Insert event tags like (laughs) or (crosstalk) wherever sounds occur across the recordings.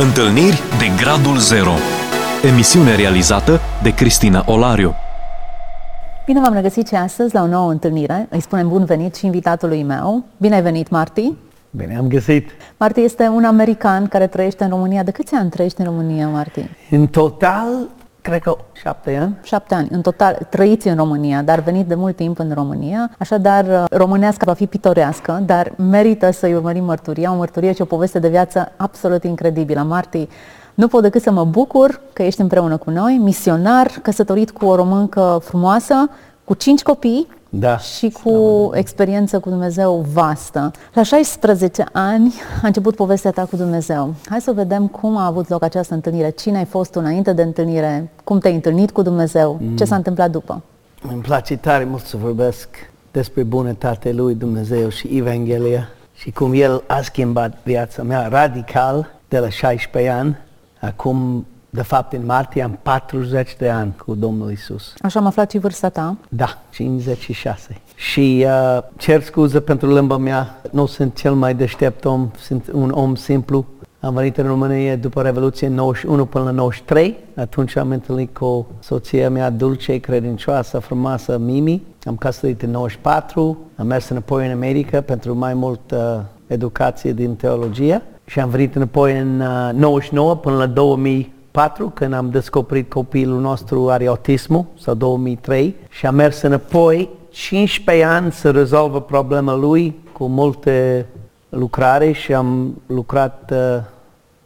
Întâlniri de Gradul Zero Emisiune realizată de Cristina Olariu Bine v-am regăsit și astăzi la o nouă întâlnire. Îi spunem bun venit și invitatului meu. Bine ai venit, Marti! Bine am găsit! Marti este un american care trăiește în România. De câți ani trăiești în România, Marti? În total, cred că șapte ani. Șapte ani. În total, trăiți în România, dar venit de mult timp în România. Așadar, românească va fi pitorească, dar merită să-i urmărim mărturia, o mărturie și o poveste de viață absolut incredibilă. Marti, nu pot decât să mă bucur că ești împreună cu noi, misionar, căsătorit cu o româncă frumoasă, cu cinci copii Da. și cu experiență cu Dumnezeu vastă. La 16 ani a început povestea ta cu Dumnezeu. Hai să vedem cum a avut loc această întâlnire. Cine ai fost tu înainte de întâlnire? Cum te-ai întâlnit cu Dumnezeu? Ce s-a întâmplat după? Îmi place tare mult să vorbesc despre bunătatea lui Dumnezeu și Evanghelia și cum El a schimbat viața mea radical de la 16 ani. Acum, de fapt, în martie am 40 de ani cu Domnul Isus. Așa am aflat și vârsta ta. Da, 56. Și uh, cer scuze pentru limba mea, nu sunt cel mai deștept om, sunt un om simplu. Am venit în România după Revoluție 91 până la 93. Atunci am întâlnit cu soția mea dulce, credincioasă, frumoasă, Mimi. Am căsătorit în 94, am mers înapoi în America pentru mai mult uh, educație din teologie și am venit înapoi în uh, 99 până la 2004 când am descoperit copilul nostru are autismul sau 2003 și am mers înapoi 15 ani să rezolvă problema lui cu multe lucrare și am lucrat uh,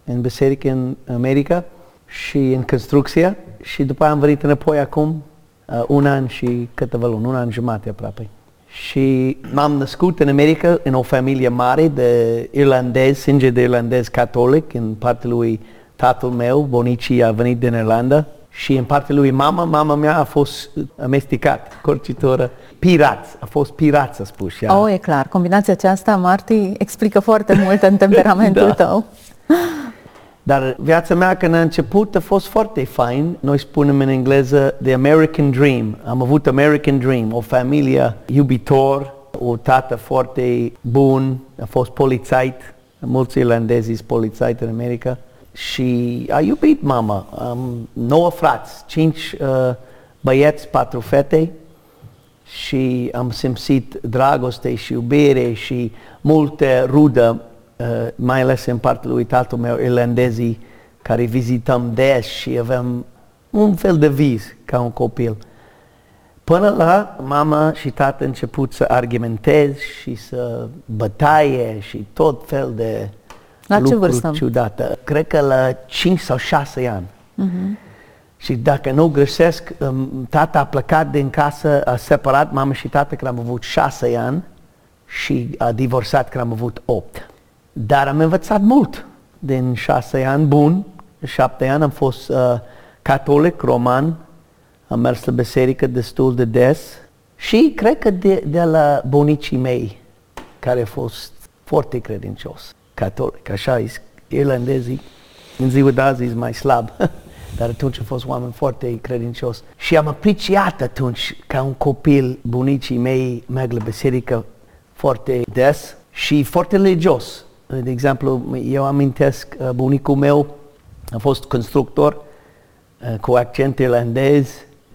în biserică în America și în construcție și după aia am venit înapoi acum uh, un an și câteva luni, un an jumate aproape. Și m-am născut în America în o familie mare de irlandez, sânge de irlandez catolic, în partea lui tatăl meu, bunicii a venit din Irlanda și în partea lui mama, mama mea a fost amestecat, corcitoră, pirat, a fost pirat să spus ea. Oh, e clar. Combinația aceasta, Marti, explică foarte mult în temperamentul (laughs) Da. tău. Dar viața mea când a început a fost foarte fain. Noi spunem în engleză The American Dream. Am avut American Dream, o familie iubitor, o tată foarte bun, a fost polițait, mulți irlandezi sunt polițait în America și a iubit mama. Am nouă frați, cinci uh, băieți, patru fete și am simțit dragoste și iubire și multe rudă, uh, mai ales în partea lui tatăl meu, irlandezii, care vizităm des și avem un fel de vis ca un copil. Până la mama și tată început să argumentez și să bătaie și tot fel de La ce lucruri vârstă? ciudate. Cred că la 5 sau 6 ani. Și dacă nu greșesc, um, tata a plecat din casă, a separat mama și tata când am avut șase ani și a divorțat când am avut opt. Dar am învățat mult din șase ani bun, șapte ani am fost uh, catolic, roman, am mers la biserică destul de des și cred că de, de la bunicii mei, care a fost foarte credincios, catolic, așa e irlandezii, în ziua de azi e mai slab, (laughs) dar atunci a fost oameni foarte credincios. Și am apreciat atunci, ca un copil, bunicii mei merg la biserică foarte des și foarte religios. De exemplu, eu amintesc, uh, bunicul meu a fost constructor uh, cu accent irlandez.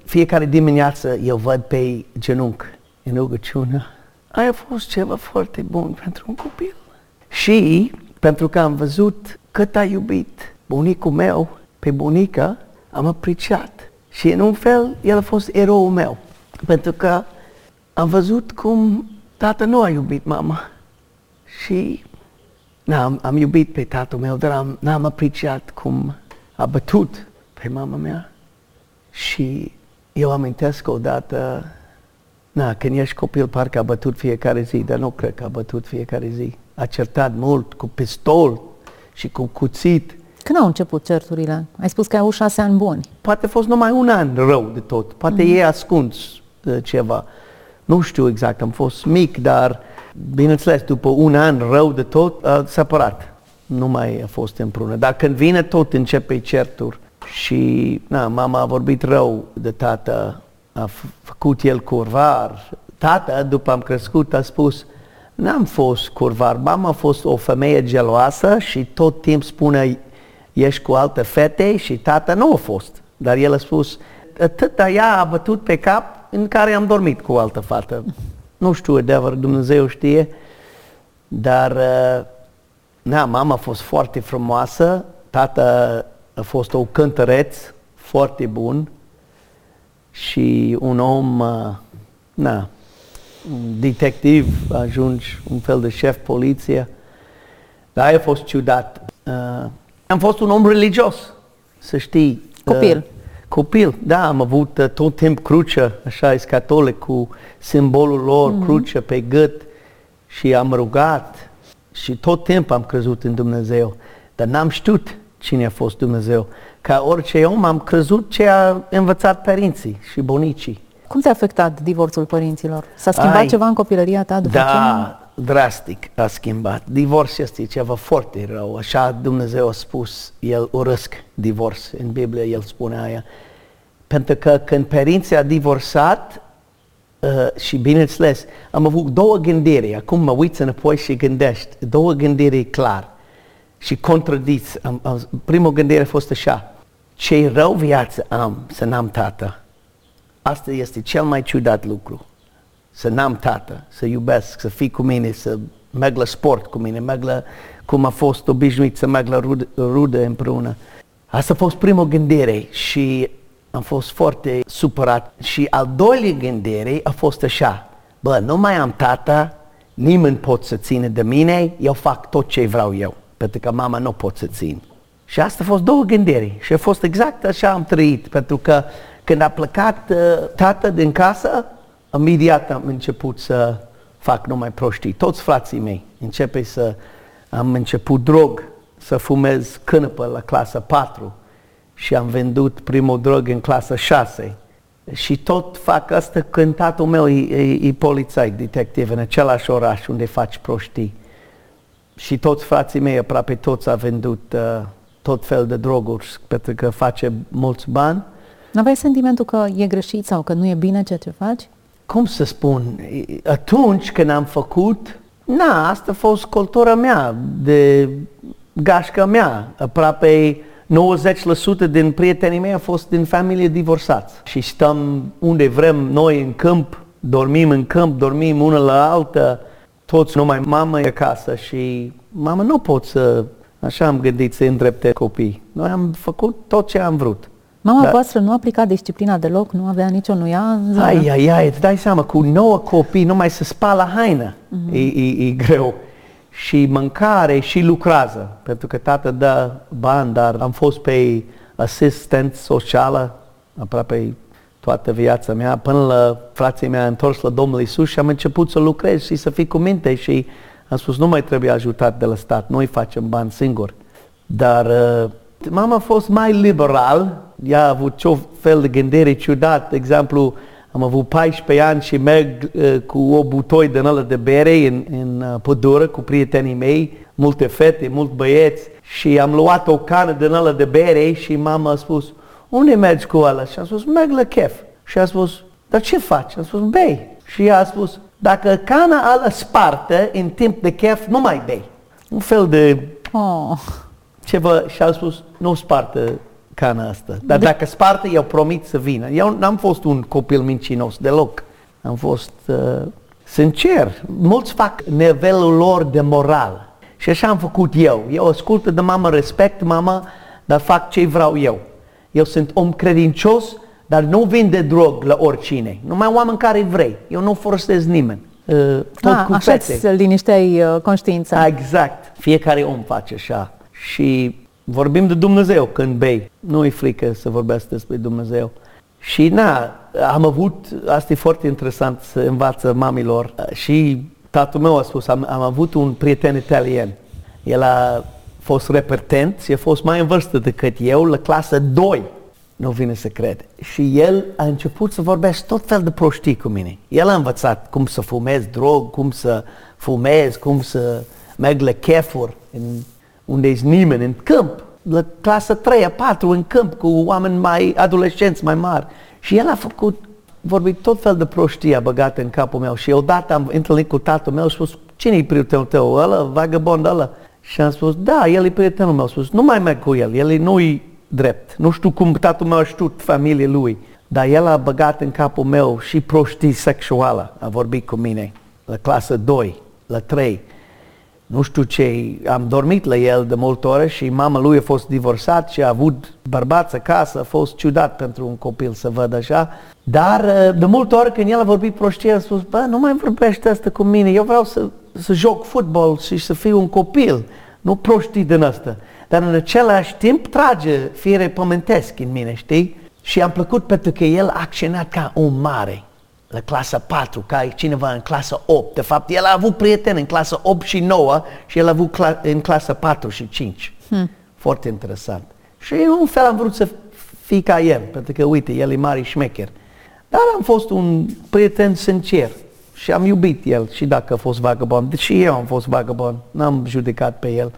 Fiecare dimineață eu văd pe genunchi în rugăciune. Aia a fost ceva foarte bun pentru un copil. Și pentru că am văzut cât a iubit bunicul meu pe bunica, am apreciat. Și în un fel, el a fost eroul meu. Pentru că am văzut cum tata nu a iubit mama. Și na, am, am iubit pe tatăl meu, dar am, n-am apreciat cum a bătut pe mama mea. Și eu amintesc odată, na, când ești copil, parcă a bătut fiecare zi, dar nu cred că a bătut fiecare zi. A certat mult cu pistol și cu cuțit. Când au început certurile? Ai spus că ai avut șase ani buni. Poate a fost numai un an rău de tot. Poate Mhm. mm-hmm. ei ascuns uh, ceva. Nu știu exact, am fost mic, dar bineînțeles, după un an rău de tot, a separat. Nu mai a fost împreună. Dar când vine tot, începe certuri. Și na, mama a vorbit rău de tată, a f- făcut el curvar. Tata, după am crescut, a spus, N-am fost curvar, mama a fost o femeie geloasă și tot timp spune ești cu alte fete și tata nu a fost. Dar el a spus, atâta ea a bătut pe cap în care am dormit cu o altă fată. Nu știu adevăr, Dumnezeu știe, dar uh, na, mama a fost foarte frumoasă, tata a fost o cântăreț foarte bun și un om, uh, na, un detectiv, ajungi un fel de șef poliție. Dar a fost ciudat. Uh, am fost un om religios, să știi. Copil. Uh, copil, da, am avut uh, tot timp crucea, așa e catolic, cu simbolul lor, mm-hmm. crucea pe gât și am rugat și tot timpul am crezut în Dumnezeu, dar n-am știut cine a fost Dumnezeu. Ca orice om am crezut ce a învățat părinții și bunicii. Cum te-a afectat divorțul părinților? S-a schimbat Ai, ceva în copilăria ta după Da, ce? drastic a schimbat. Divorț este ceva foarte rău. Așa Dumnezeu a spus, El urăsc divorț. În Biblie El spune aia. Pentru că când părinții a divorțat, uh, și bineînțeles, am avut două gândiri. Acum mă uit înapoi și gândești. Două gândiri clar și contradiți. Am, am, primul gândire a fost așa. Ce rău viață am să n-am tată Asta este cel mai ciudat lucru. Să n-am tată, să iubesc, să fii cu mine, să merg la sport cu mine, merg la cum a fost obișnuit să merg la rude, rude împreună. Asta a fost primul gândire și am fost foarte supărat. Și al doilea gândire a fost așa, bă, nu mai am tată, nimeni pot să ține de mine, eu fac tot ce vreau eu, pentru că mama nu pot să țin. Și asta a fost două gândiri și a fost exact așa am trăit, pentru că când a plecat uh, tată din casă, imediat am început să fac numai proștii. Toți frații mei începe să am început drog, să fumez cânăpă la clasa 4 și am vândut primul drog în clasa 6. Și tot fac asta când tatăl meu e, e, e polițai, detectiv în același oraș unde faci proștii. Și toți frații mei, aproape toți, au vândut uh, tot fel de droguri pentru că face mulți bani nu aveai sentimentul că e greșit sau că nu e bine ceea ce faci? Cum să spun, atunci când am făcut, na, asta a fost cultura mea, de gașca mea. Aproape 90% din prietenii mei au fost din familie divorțați. Și stăm unde vrem noi în câmp, dormim în câmp, dormim una la alta, toți numai mama e acasă și mama nu pot să, așa am gândit să îndrepte copii. Noi am făcut tot ce am vrut. Mama da. voastră nu aplica disciplina deloc, nu avea nicio nuia în zonă? Ai, ai, ai, îți dai seama, cu nouă copii numai să spală haină uh-huh. e, e, e greu. Și mâncare și lucrează, pentru că tată dă bani, dar am fost pe asistent socială aproape toată viața mea, până la frații mei întors la Domnul Isus și am început să lucrez și să fii cu minte și am spus, nu mai trebuie ajutat de la stat, noi facem bani singuri. Dar uh, mama a fost mai liberal ea a avut ce fel de gândire ciudat. De exemplu, am avut 14 ani și merg uh, cu o butoi de ăla de bere în, în uh, pădure cu prietenii mei, multe fete, mulți băieți și am luat o cană de ăla de bere și mama a spus, unde mergi cu ăla? Și am spus, merg la chef. Și a spus, dar ce faci? Am spus, bei. Și ea a spus, dacă cana ala spartă în timp de chef, nu mai bei. Un fel de oh. ceva și a spus, nu spartă cana asta. Dar de... dacă sparte, eu promit să vină. Eu n-am fost un copil mincinos deloc. Am fost uh, sincer. Mulți fac nivelul lor de moral. Și așa am făcut eu. Eu ascult de mama, respect mama, dar fac ce vreau eu. Eu sunt om credincios, dar nu vin de drog la oricine. Numai oameni care vrei. Eu nu forțez nimeni. Uh, tot ah, cu așa îți linișteai uh, conștiința. Exact. Fiecare om face așa. Și vorbim de Dumnezeu când bei. Nu e frică să vorbească despre Dumnezeu. Și na, am avut, asta e foarte interesant să învață mamilor și tatăl meu a spus, am, am avut un prieten italian. El a fost repetent și a fost mai în vârstă decât eu, la clasă 2. Nu vine să crede. Și el a început să vorbească tot fel de prostii cu mine. El a învățat cum să fumez drog, cum să fumez, cum să merg la chefuri în unde ești nimeni, în câmp, la clasa 3 4 în câmp, cu oameni mai adolescenți, mai mari. Și el a făcut, vorbit tot fel de prostie băgate în capul meu. Și odată am întâlnit cu tatăl meu și spus, cine-i prietenul tău? Ăla, vagabond ăla? Și am spus, da, el e prietenul meu. A spus, nu mai merg cu el, el e nu drept. Nu știu cum tatăl meu a știut familie lui. Dar el a băgat în capul meu și prostii sexuală. A vorbit cu mine la clasă 2, la 3. Nu știu ce, am dormit la el de multe ore și mama lui a fost divorțat și a avut bărbați acasă, a fost ciudat pentru un copil să văd așa. Dar de multe ori când el a vorbit prostie, a spus, bă, nu mai vorbește asta cu mine, eu vreau să, să joc fotbal și să fiu un copil, nu prostii din asta. Dar în același timp trage fire pământesc în mine, știi? Și am plăcut pentru că el a acționat ca un mare la clasa 4, ca cineva în clasa 8. De fapt, el a avut prieteni în clasa 8 și 9 și el a avut cla- în clasa 4 și 5. Hmm. Foarte interesant. Și în un fel am vrut să fii ca el, pentru că, uite, el e mare șmecher. Dar am fost un prieten sincer și am iubit el și dacă a fost vagabond. Și eu am fost vagabond, n-am judecat pe el.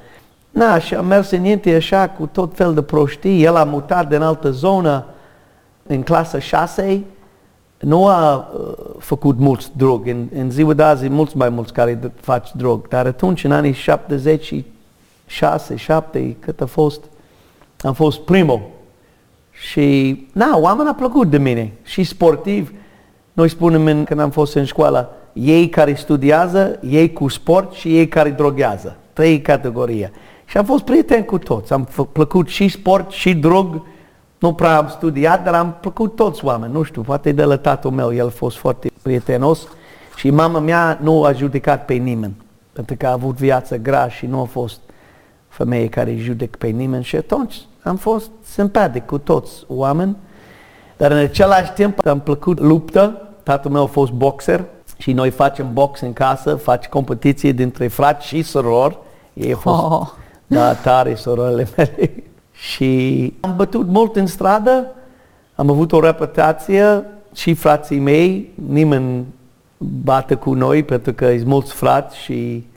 Na, și am mers înainte așa cu tot fel de prostii. El a mutat din altă zonă în clasa 6 nu a uh, făcut mulți drog. În, în ziua de azi, mulți mai mulți care fac drog. Dar atunci, în anii 76, 7, cât a fost, am fost primul. Și, na, oamenii au plăcut de mine. Și sportiv, noi spunem în, când am fost în școală, ei care studiază, ei cu sport și ei care droghează. Trei categorii. Și am fost prieten cu toți. Am plăcut și sport și drog nu prea am studiat, dar am plăcut toți oameni, nu știu, poate de la tatăl meu, el a fost foarte prietenos și mama mea nu a judecat pe nimeni, pentru că a avut viață grea și nu a fost femeie care judec pe nimeni și atunci am fost simpatic cu toți oameni, dar în același timp am plăcut luptă, tatăl meu a fost boxer și noi facem box în casă, faci competiție dintre frați și sorori, ei au fost, oh. da, tare sororile mele. Și am bătut mult în stradă, am avut o reputație și frații mei, nimeni bate cu noi pentru că sunt mulți frați și...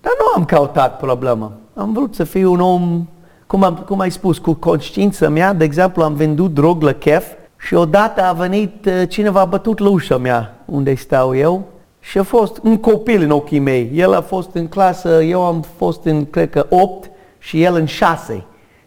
Dar nu am căutat problemă. Am vrut să fiu un om, cum, am, cum ai spus, cu conștiința mea. De exemplu, am vândut drog la chef și odată a venit uh, cineva a bătut la ușa mea unde stau eu și a fost un copil în ochii mei. El a fost în clasă, eu am fost în, cred că, 8 și el în 6.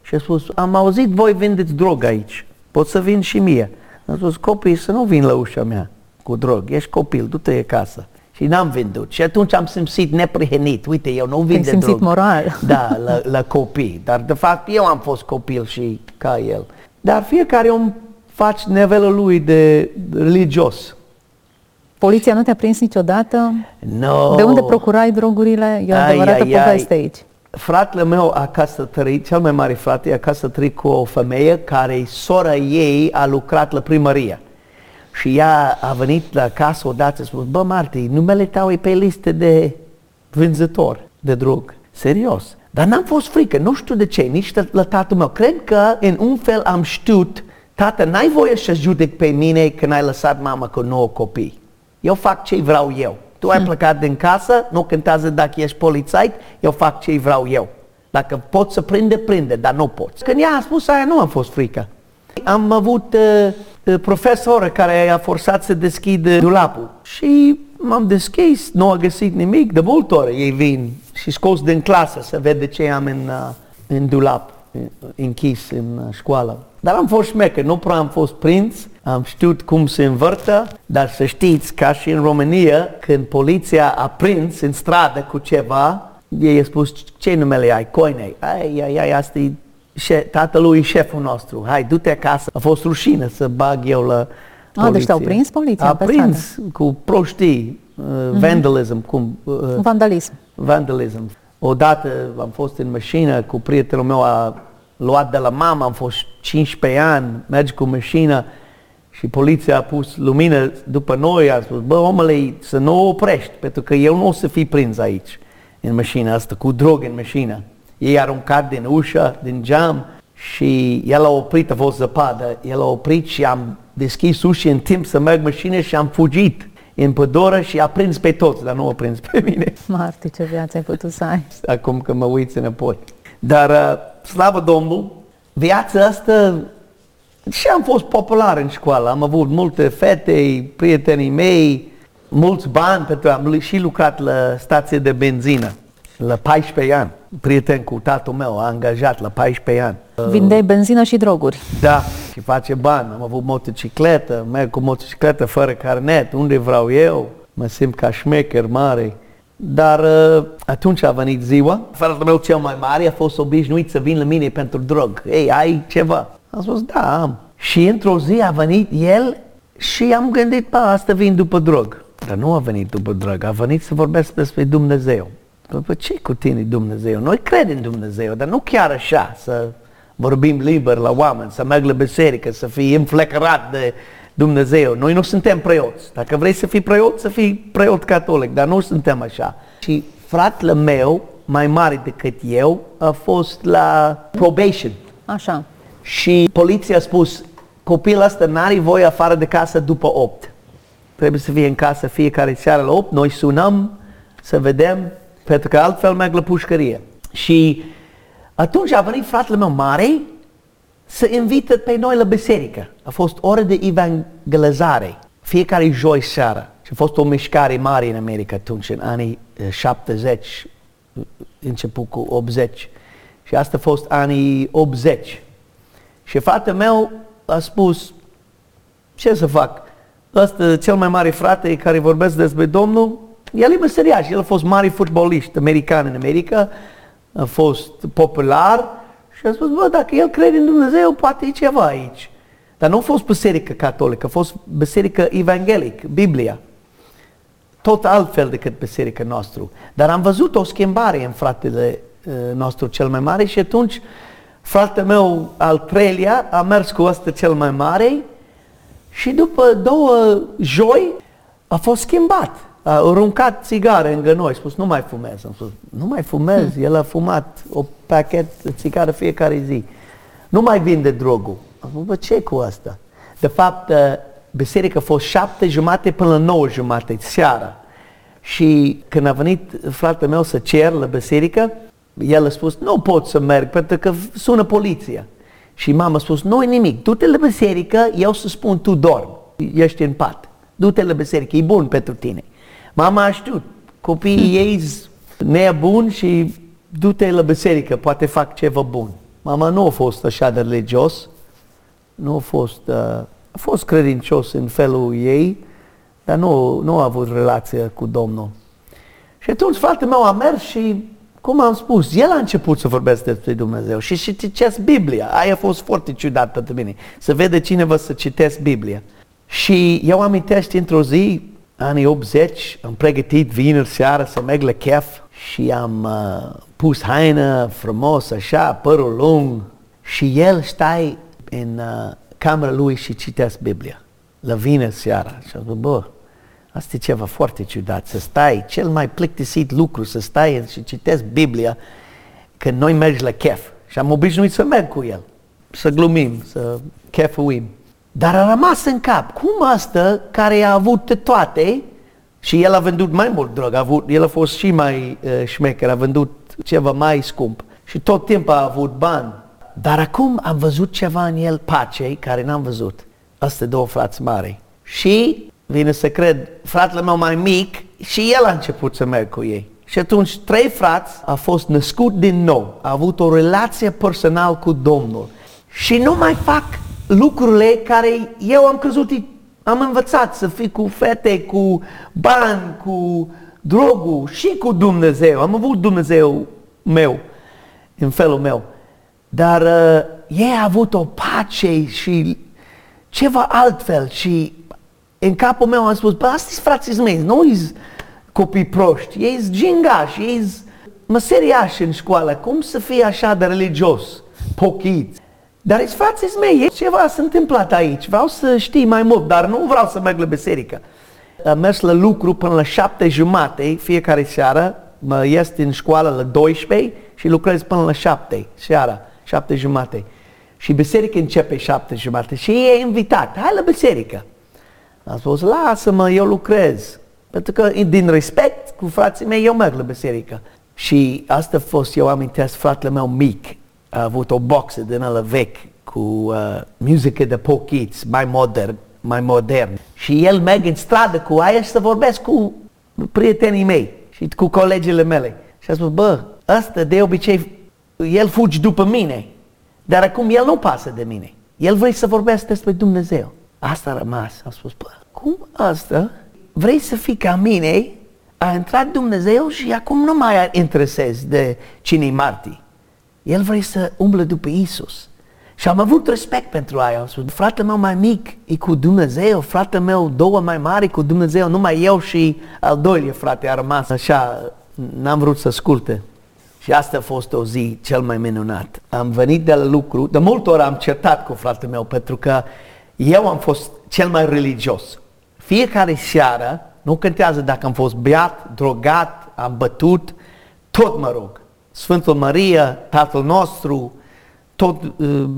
Și a spus, am auzit voi vindeți drog aici, pot să vin și mie. Am spus, copii, să nu vin la ușa mea cu drog, ești copil, du-te acasă. Și n-am vândut. Și atunci am simțit neprihenit. Uite, eu nu vin de drog. moral. (laughs) Da, la, la copii. Dar de fapt eu am fost copil și ca el. Dar fiecare om face nivelul lui de religios. Poliția nu te-a prins niciodată? No. De unde procurai drogurile? E o adevărată poveste aici fratele meu a căsătorit, cel mai mare frate, a căsătorit cu o femeie care sora ei a lucrat la primărie. Și ea a venit la casă odată și a spus, bă Marti, numele tău e pe listă de vânzător de drog. Serios. Dar n-am fost frică, nu știu de ce, nici la tatăl meu. Cred că în un fel am știut, tată, n-ai voie să judec pe mine când ai lăsat mama cu nouă copii. Eu fac ce vreau eu. Tu ai hmm. plecat din casă, nu cântează dacă ești polițai, eu fac ce vreau eu. Dacă pot să prinde, prinde, dar nu poți. Când ea a spus aia, nu am fost frică. Am avut uh, uh profesor care a forțat să deschidă dulapul și m-am deschis, nu a găsit nimic, de multe ori ei vin și scos din clasă să vede ce am în, uh, în dulap închis în uh, școală. Dar am fost șmecher, nu prea am fost prins, am știut cum se învârtă, dar să știți, ca și în România, când poliția a prins în stradă cu ceva, ei a spus, ce numele ai? Coine. Ai, ai, ai, asta e tatălui șeful nostru. Hai, du-te acasă. A fost rușine să bag eu la poliție. Ah, deci te-au prins poliția A prins stradă. cu prostii, uh, mm-hmm. vandalism. Cum, uh, vandalism. Vandalism. Odată am fost în mașină cu prietenul meu, a luat de la mama, am fost 15 ani, mergi cu mașină și poliția a pus lumină după noi, a spus, bă, omule, să nu oprești, pentru că eu nu o să fi prins aici, în mașina asta, cu drog în mașină. Ei aruncat din ușă, din geam și el a oprit, a fost zăpadă, el a oprit și am deschis ușa în timp să merg mașină și am fugit în pădură și a prins pe toți, dar nu a prins pe mine. Marti, ce viață ai putut să ai. Acum că mă uiți înapoi. Dar, uh, slavă Domnul, viața asta și am fost popular în școală. Am avut multe fete, prietenii mei, mulți bani, pentru că am și lucrat la stație de benzină. la 14 ani. Prieten cu tatăl meu, a angajat la 14 ani. Vindeai benzină și droguri. Da, și face bani. Am avut motocicletă, merg cu motocicletă fără carnet, unde vreau eu, mă simt ca șmecher mare. Dar uh, atunci a venit ziua, fratele meu cel mai mare a fost obișnuit să vin la mine pentru drog. Ei, ai ceva? Am spus, da, am. Și într-o zi a venit el și am gândit, pa, asta vin după drog. Dar nu a venit după drog, a venit să vorbesc despre Dumnezeu. Păi ce cu tine Dumnezeu? Noi credem în Dumnezeu, dar nu chiar așa, să vorbim liber la oameni, să merg la biserică, să fii înflecărat de Dumnezeu. Noi nu suntem preoți. Dacă vrei să fii preot, să fii preot catolic, dar nu suntem așa. Și fratele meu, mai mare decât eu, a fost la probation. Așa. Și poliția a spus, copilul ăsta n-are voie afară de casă după 8. Trebuie să fie în casă fiecare seară la 8, noi sunăm să vedem, pentru că altfel merg la pușcărie. Și atunci a venit fratele meu mare să invită pe noi la biserică. A fost ore de evangelizare, fiecare joi seara. Și a fost o mișcare mare în America atunci, în anii 70, început cu 80. Și asta a fost anii 80. Și fratele meu a spus, ce să fac? Ăsta, cel mai mare frate care vorbesc despre Domnul, el e meseriaș, el a fost mare fotbalist american în America, a fost popular și a spus, bă, dacă el crede în Dumnezeu, poate e ceva aici. Dar nu a fost biserică catolică, a fost biserică evanghelic, Biblia. Tot altfel decât biserica noastră. Dar am văzut o schimbare în fratele uh, nostru cel mai mare și atunci fratele meu al treilea a mers cu ăsta cel mai mare și după două joi a fost schimbat. A aruncat țigare în noi, a spus nu mai fumez. Am spus nu mai fumez, hmm. el a fumat o pachet de țigară fiecare zi. Nu mai vinde drogul. Am spus, bă, ce cu asta? De fapt, uh, biserica a fost șapte jumate până la nouă jumate seara. Și când a venit fratele meu să cer la biserică, el a spus, nu pot să merg pentru că sună poliția. Și mama a spus, nu nimic, du-te la biserică, eu să spun, tu dormi, ești în pat. Du-te la biserică, e bun pentru tine. Mama a știut, copiii ei nebun și du-te la biserică, poate fac ceva bun. Mama nu a fost așa de religios, nu a fost, uh, a fost credincios în felul ei, dar nu, nu a avut relație cu Domnul. Și atunci fratele meu a mers și cum am spus, el a început să vorbească despre Dumnezeu și și citesc Biblia. Aia a fost foarte ciudat pentru mine. Să vede cineva să citesc Biblia. Și eu amintesc într-o zi, anii 80, am pregătit vineri seara să merg la chef și am uh, pus haină frumos, așa, părul lung și el stai în uh, camera lui și citesc Biblia. La vineri seara. Și am zis, bă, Asta e ceva foarte ciudat, să stai, cel mai plictisit lucru, să stai și citesc Biblia când noi mergi la chef. Și am obișnuit să merg cu el, să glumim, să chefuim. Dar a rămas în cap, cum asta care a avut toate și el a vândut mai mult drog, a avut, el a fost și mai uh, șmecher, a vândut ceva mai scump și tot timpul a avut bani. Dar acum am văzut ceva în el, pace, care n-am văzut. Asta două frați mari. Și vine să cred, fratele meu mai mic și el a început să merg cu ei. Și atunci trei frați a fost născut din nou, a avut o relație personală cu Domnul. Și nu mai fac lucrurile care eu am crezut, am învățat să fii cu fete, cu bani, cu drogul și cu Dumnezeu. Am avut Dumnezeu meu, în felul meu. Dar uh, ei au avut o pace și ceva altfel și în capul meu am spus, bă, astea frații mei, nu copii proști, ei sunt gingași, ei sunt măseriași în școală, cum să fie așa de religios, pochiți? Dar ești frații mei, ceva s-a întâmplat aici, vreau să știi mai mult, dar nu vreau să merg la biserică. Am mers la lucru până la șapte jumate fiecare seară, mă ies din școală la 12 și lucrez până la șapte seara, șapte jumate. Și biserica începe șapte jumate și e invitat, hai la biserică. Am spus, lasă-mă, eu lucrez. Pentru că din respect cu frații mei, eu merg la biserică. Și asta a fost, eu amintesc, fratele meu mic, a avut o boxă din ala vechi cu uh, muzică de pochiți, mai modern, mai modern. Și el merg în stradă cu aia și să vorbesc cu prietenii mei și cu colegile mele. Și a spus, bă, ăsta de obicei, el fugi după mine, dar acum el nu pasă de mine. El vrea să vorbească despre Dumnezeu. Asta a rămas. A spus, bă, cum asta? Vrei să fii ca mine? A intrat Dumnezeu și acum nu mai interesezi de cine-i marti. El vrea să umble după Isus. Și am avut respect pentru aia. Am spus, fratele meu mai mic e cu Dumnezeu, fratele meu două mai mari cu Dumnezeu, numai eu și al doilea frate a rămas așa, n-am vrut să asculte. Și asta a fost o zi cel mai minunat. Am venit de la lucru, de multe ori am certat cu fratele meu, pentru că eu am fost cel mai religios. Fiecare seară, nu contează dacă am fost beat, drogat, am bătut, tot mă rog. Sfântul Maria, Tatăl nostru, tot uh,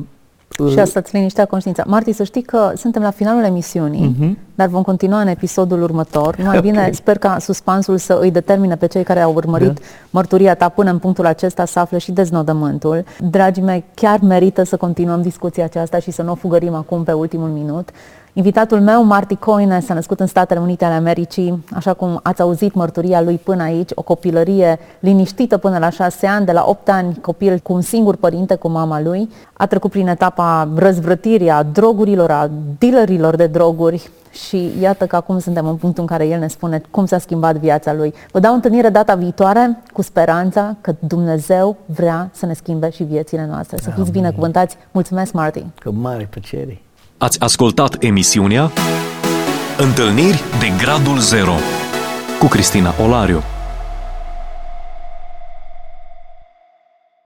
și asta îți liniștea conștiința. Marti, să știi că suntem la finalul emisiunii, uh-huh. Dar vom continua în episodul următor. Mai okay. bine, sper ca suspansul să îi determine pe cei care au urmărit da. mărturia ta până în punctul acesta să afle și deznodământul. Dragii mei, chiar merită să continuăm discuția aceasta și să nu o fugărim acum pe ultimul minut. Invitatul meu, Marty Coine, s-a născut în Statele Unite ale Americii, așa cum ați auzit mărturia lui până aici, o copilărie liniștită până la șase ani, de la opt ani copil cu un singur părinte, cu mama lui. A trecut prin etapa răzvrătirii, a drogurilor, a dealerilor de droguri și iată că acum suntem în punctul în care el ne spune cum s-a schimbat viața lui. Vă dau întâlnire data viitoare cu speranța că Dumnezeu vrea să ne schimbe și viețile noastre. Să fiți binecuvântați. Mulțumesc, Marty! Cu mare plăcere! Ați ascultat emisiunea Întâlniri de Gradul Zero cu Cristina Olariu.